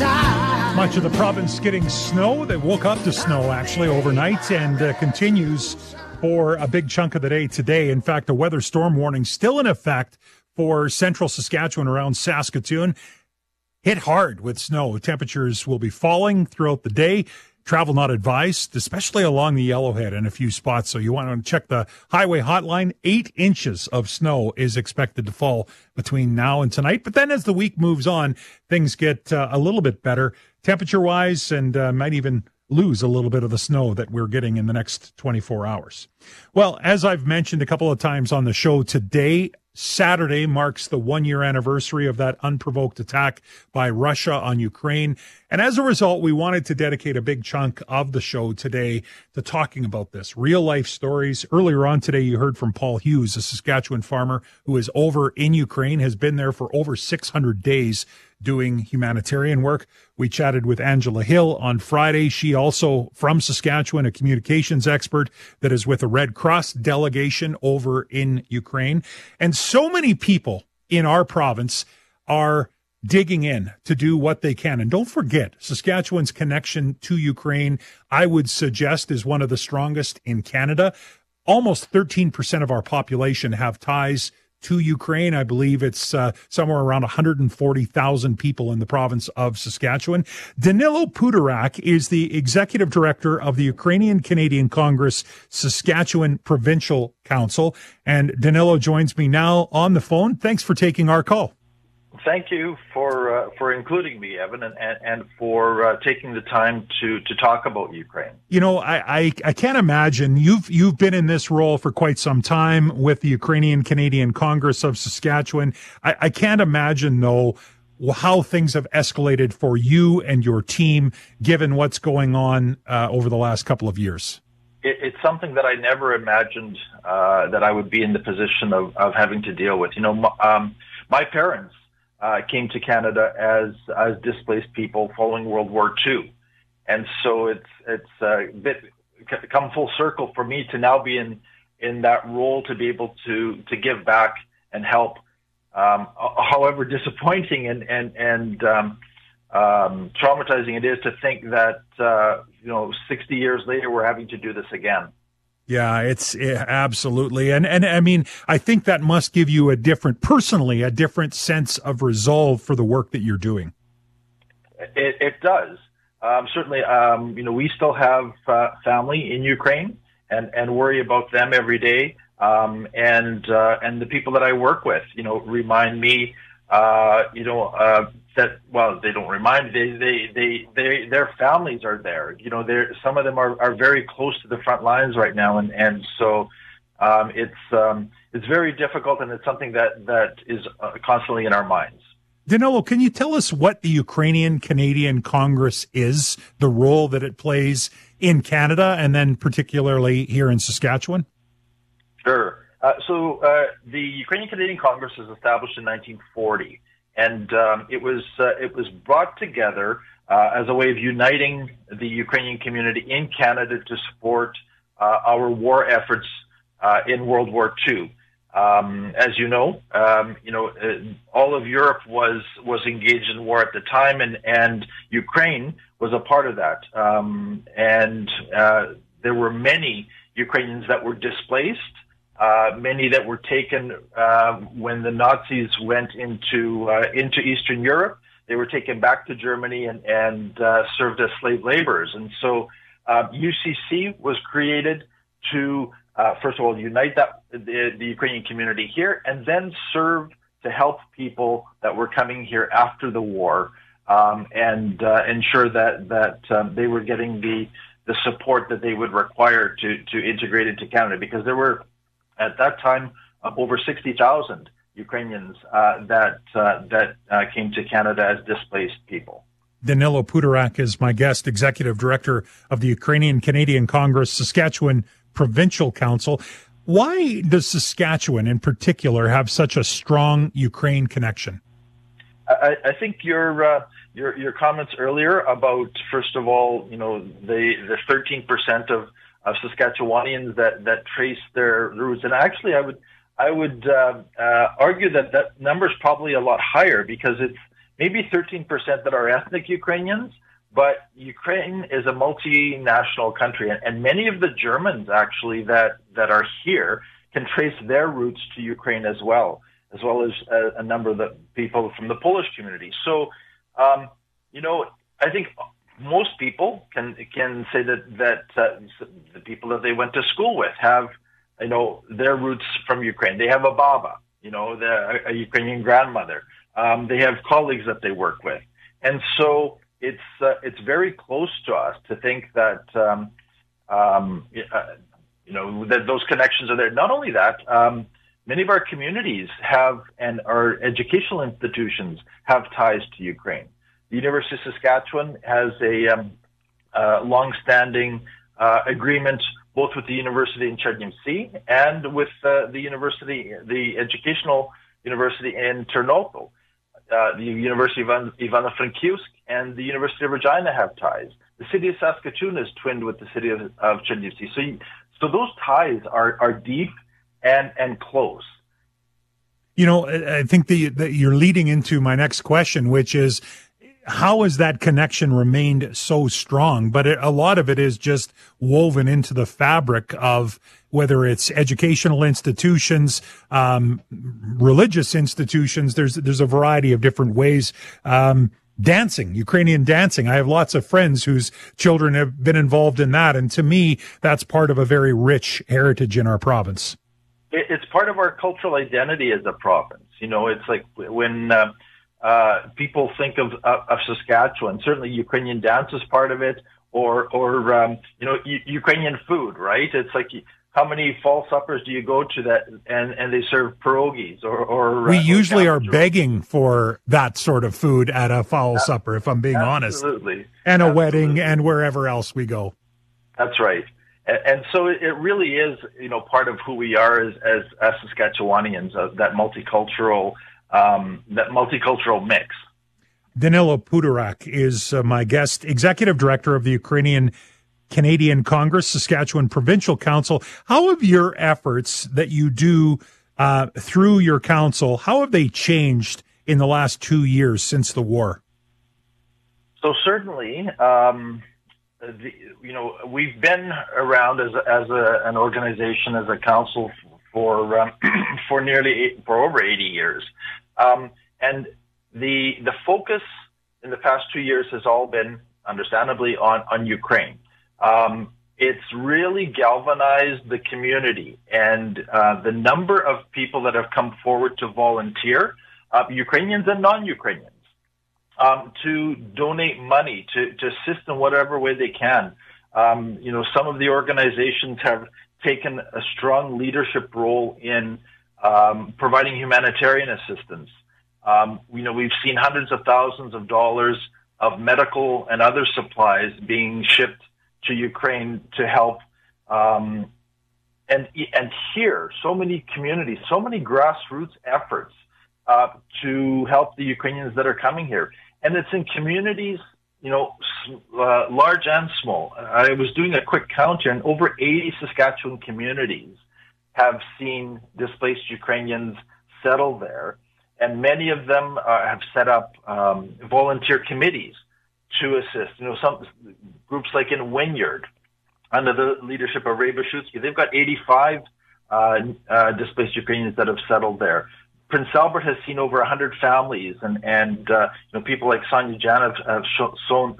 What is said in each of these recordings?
Much of the province getting snow. They woke up to snow actually overnight and uh, continues for a big chunk of the day today. In fact, a weather storm warning still in effect for central Saskatchewan around Saskatoon. Hit hard with snow. Temperatures will be falling throughout the day. Travel not advised, especially along the Yellowhead in a few spots. So you want to check the highway hotline. Eight inches of snow is expected to fall between now and tonight. But then as the week moves on, things get uh, a little bit better temperature wise and uh, might even lose a little bit of the snow that we're getting in the next 24 hours. Well, as I've mentioned a couple of times on the show today, Saturday marks the one year anniversary of that unprovoked attack by Russia on Ukraine. And as a result, we wanted to dedicate a big chunk of the show today to talking about this real life stories. Earlier on today, you heard from Paul Hughes, a Saskatchewan farmer who is over in Ukraine, has been there for over 600 days doing humanitarian work. We chatted with Angela Hill on Friday. She also from Saskatchewan, a communications expert that is with a Red Cross delegation over in Ukraine. And so many people in our province are digging in to do what they can. And don't forget, Saskatchewan's connection to Ukraine, I would suggest, is one of the strongest in Canada. Almost 13% of our population have ties to Ukraine. I believe it's uh, somewhere around 140,000 people in the province of Saskatchewan. Danylo Puderak is the executive director of the Ukrainian Canadian Congress Saskatchewan Provincial Council. And Danylo joins me now on the phone. Thanks for taking our call thank you for uh, for including me, Evan, and and for uh, taking the time to to talk about Ukraine. You know, I, I, I can't imagine you've you've been in this role for quite some time with the Ukrainian Canadian Congress of Saskatchewan. I, I can't imagine though how things have escalated for you and your team, given what's going on uh, over the last couple of years. It, it's something that I never imagined uh, that I would be in the position of, of having to deal with. You know, um, my parents uh, came to Canada as as displaced people following World War II, and so it's it's a bit come full circle for me to now be in in that role to be able to to give back and help. Um, however disappointing and and and um, um, traumatizing it is to think that uh, you know 60 years later we're having to do this again. Yeah, it's yeah, absolutely. And, and I mean, I think that must give you a different, personally, a different sense of resolve for the work that you're doing. It, it does. Um, certainly, um, you know, we still have uh, family in Ukraine and, and worry about them every day. Um, and, uh, and the people that I work with, you know, remind me, uh, you know, uh, that well they don't remind they they they, they their families are there you know they some of them are, are very close to the front lines right now and and so um, it's um, it's very difficult and it's something that that is uh, constantly in our minds Danylo, can you tell us what the Ukrainian Canadian Congress is, the role that it plays in Canada, and then particularly here in Saskatchewan? Sure. Uh, so uh, the Ukrainian Canadian Congress was established in 1940 and um, it was uh, it was brought together uh, as a way of uniting the Ukrainian community in Canada to support uh, our war efforts uh, in World War II. Um, as you know, um, you know, uh, all of Europe was was engaged in war at the time, and and Ukraine was a part of that. Um, and uh, there were many Ukrainians that were displaced uh, many that were taken uh, when the Nazis went into uh, into Eastern Europe. They were taken back to Germany and, and uh, served as slave laborers. And so UCC uh, was created to first of all unite that the, the, Ukrainian community here, and then serve to help people that were coming here after the war um, and ensure that that um, they were getting the the support that they would require to to integrate into Canada because there were at that time uh, over 60,000 Ukrainians uh, that uh, that uh, came to Canada as displaced people. Danylo Puderak is my guest, executive director of the Ukrainian Canadian Congress Saskatchewan Provincial Council. Why does Saskatchewan, in particular, have such a strong Ukraine connection? I, I think your uh, your your comments earlier about first of all, you know, the the 13 percent of of Saskatchewanians that that trace their roots. And actually, I would I would uh, uh, argue that that number is probably a lot higher because it's maybe 13% that are ethnic Ukrainians, but Ukraine is a multinational country, and many of the Germans actually that, that are here can trace their roots to Ukraine as well, as well as a, a number of the people from the Polish community. So, um, you know, I think most people can can say that that uh, the people that they went to school with have, you know, their roots from Ukraine. They have a baba, you know, the, a Ukrainian grandmother. Um, they have colleagues that they work with, and so it's uh, it's very close to us to think that um, um, uh, you know that those connections are there. Not only that, um, many of our communities have and our educational institutions have ties to Ukraine. The University of Saskatchewan has a um, uh, long-standing uh, agreement both with the university in Chernivtsi and with uh, the university, the educational university in Ternopil. Uh, the University of Ivano-Frankivsk and the University of Regina have ties. The city of Saskatoon is twinned with the city of, of Chernivtsi. So, so those ties are, are deep and, and close. You know, I think that you're leading into my next question, which is how has that connection remained so strong? But it, a lot of it is just woven into the fabric of whether it's educational institutions, um, religious institutions. There's there's a variety of different ways. Um, dancing, Ukrainian dancing. I have lots of friends whose children have been involved in that, and to me, that's part of a very rich heritage in our province. It's part of our cultural identity as a province. You know, it's like when. Uh, uh, people think of, of, of Saskatchewan. Certainly, Ukrainian dance is part of it, or or um, you know U- Ukrainian food, right? It's like how many fall suppers do you go to that and and they serve pierogies or or we uh, usually are begging for that sort of food at a fowl uh, supper, if I'm being absolutely. honest. Absolutely, and a absolutely. wedding and wherever else we go. That's right. And, so it really is, you know, part of who we are as, as, as Saskatchewanians, uh, that multicultural um, that multicultural mix. Danylo Puderak is uh, my guest, executive director of the Ukrainian Canadian Congress, Saskatchewan Provincial Council. How have your efforts that you do uh, through your council, how have they changed in the last two years since the war? So certainly, um, the, you know, we've been around as as a, an organization, as a council for um, for nearly for over 80 years. Um, and the the focus in the past two years has all been, understandably, on on Ukraine. Um, it's really galvanized the community and uh, the number of people that have come forward to volunteer, uh, Ukrainians and non-Ukrainians, um, to donate money to to assist in whatever way they can. Um, you know, some of the organizations have taken a strong leadership role in um, providing humanitarian assistance. Um, you know, we've seen hundreds of thousands of dollars of medical and other supplies being shipped to Ukraine to help. Um, and and here, so many communities, so many grassroots efforts uh, to help the Ukrainians that are coming here, and it's in communities, you know, uh, large and small. I was doing a quick count here, and over 80 Saskatchewan communities have seen displaced Ukrainians settle there, and many of them uh, have set up um, volunteer committees to assist. You know, some groups like in Wynyard, under the leadership of Ray Bashutsky, they've got 85 uh, uh, displaced Ukrainians that have settled there. Prince Albert has seen over 100 families, and and uh, you know people like Sonia Jan have, have shown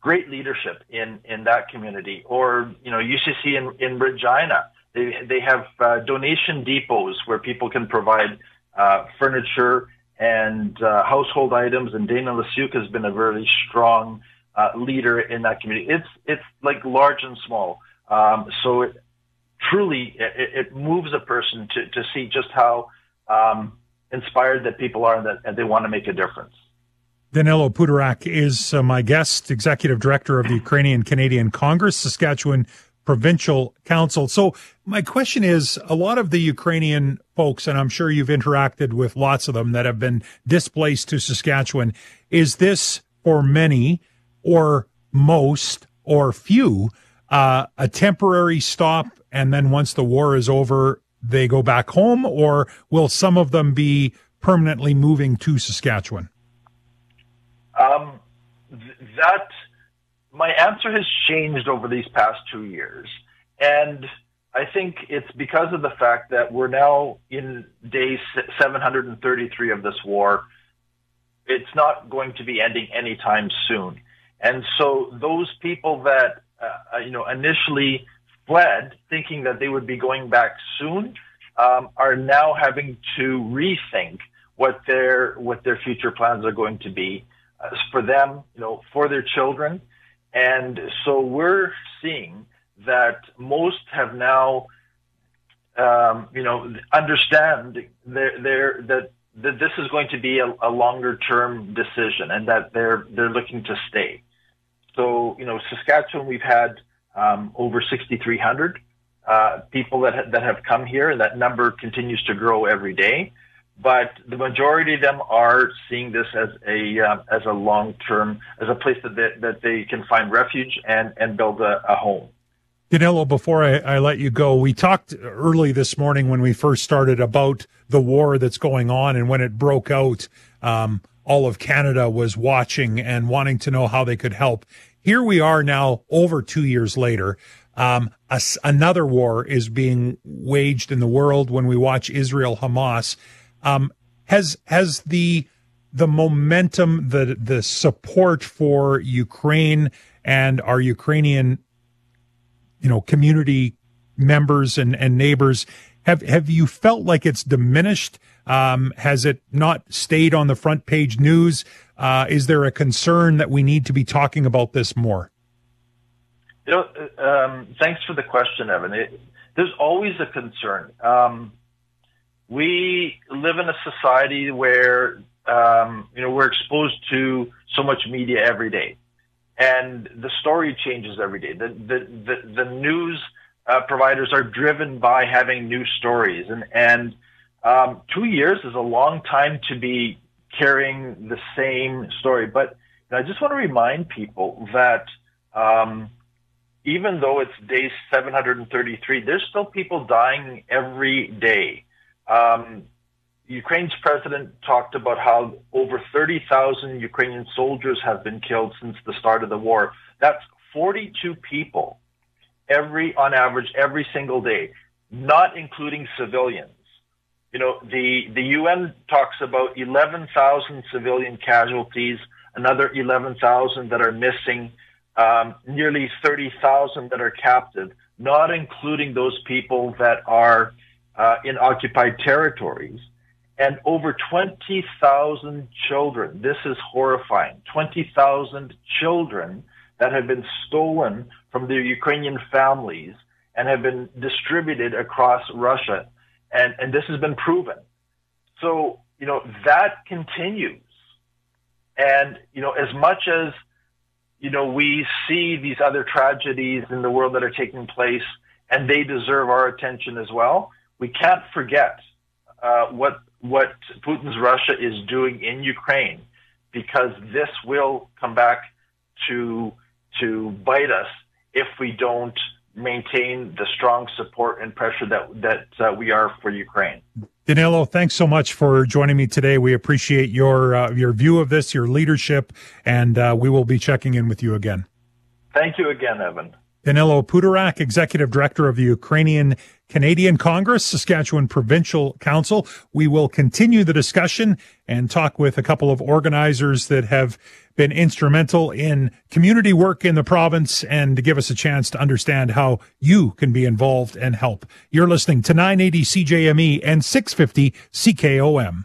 great leadership in in that community. Or you know UCC in in Regina they they have uh, donation depots where people can provide uh, furniture and uh, household items. And Dana Lasiuk has been a very strong uh, leader in that community. It's it's like large and small. Um, so it truly it, it, moves a person to to see just how um, inspired that people are and that and they want to make a difference. Danylo Puderak is uh, my guest, executive director of the Ukrainian Canadian Congress, Saskatchewan provincial council. So my question is a lot of the Ukrainian folks, and I'm sure you've interacted with lots of them that have been displaced to Saskatchewan. Is this for many or most or few uh, a temporary stop? And then once the war is over, they go back home or will some of them be permanently moving to Saskatchewan? Um, th- that my answer has changed over these past two years, and I think it's because of the fact that we're now in day 733 of this war. It's not going to be ending anytime soon, and so those people that uh, you know initially fled, thinking that they would be going back soon, um, are now having to rethink what their what their future plans are going to be uh, for them, you know, for their children, and so we're seeing that most have now, um, you know, understand their, their, that that this is going to be a, a longer term decision, and that they're they're looking to stay. So, you know, Saskatchewan, we've had um, over 6,300 uh, people that ha- that have come here, and that number continues to grow every day. But the majority of them are seeing this as a uh, as a long term as a place that they, that they can find refuge and and build a, a home. Danylo, before I, I, let you go, we talked early this morning when we first started about the war that's going on, and when it broke out, um, all of Canada was watching and wanting to know how they could help. Here we are now, over two years later. Um, a, another war is being waged in the world when we watch Israel Hamas. Um, has has the the momentum, the the support for Ukraine and our Ukrainian, you know, community members and, and neighbors, have have you felt like it's diminished? Um, has it not stayed on the front page news? Uh, is there a concern that we need to be talking about this more? You know, um, thanks for the question, Evan. It, there's always a concern. Um, we live in a society where um, you know we're exposed to so much media every day, and the story changes every day. The the the, the news uh, providers are driven by having new stories, and and um, two years is a long time to be carrying the same story. But I just want to remind people that um, even though it's day 733, there's still people dying every day. Um, Ukraine's president talked about how over 30,000 Ukrainian soldiers have been killed since the start of the war. That's 42 people every, on average, every single day, not including civilians. You know, the, the UN talks about 11,000 civilian casualties, another 11,000 that are missing, um, nearly 30,000 that are captive, not including those people that are uh, in occupied territories, and over 20,000 children. This is horrifying. 20,000 children that have been stolen from their Ukrainian families and have been distributed across Russia. And, and this has been proven. So, you know, that continues. And, you know, as much as, you know, we see these other tragedies in the world that are taking place and they deserve our attention as well, we can't forget uh, what what Putin's Russia is doing in Ukraine, because this will come back to to bite us if we don't maintain the strong support and pressure that that uh, we are for Ukraine. Danylo, thanks so much for joining me today. We appreciate your uh, your view of this, your leadership, and uh, we will be checking in with you again. Thank you again, Evan. Danylo Puderak, Executive Director of the Ukrainian Canadian Congress, Saskatchewan Provincial Council. We will continue the discussion and talk with a couple of organizers that have been instrumental in community work in the province and to give us a chance to understand how you can be involved and help. You're listening to 980 CJME and 650 CKOM.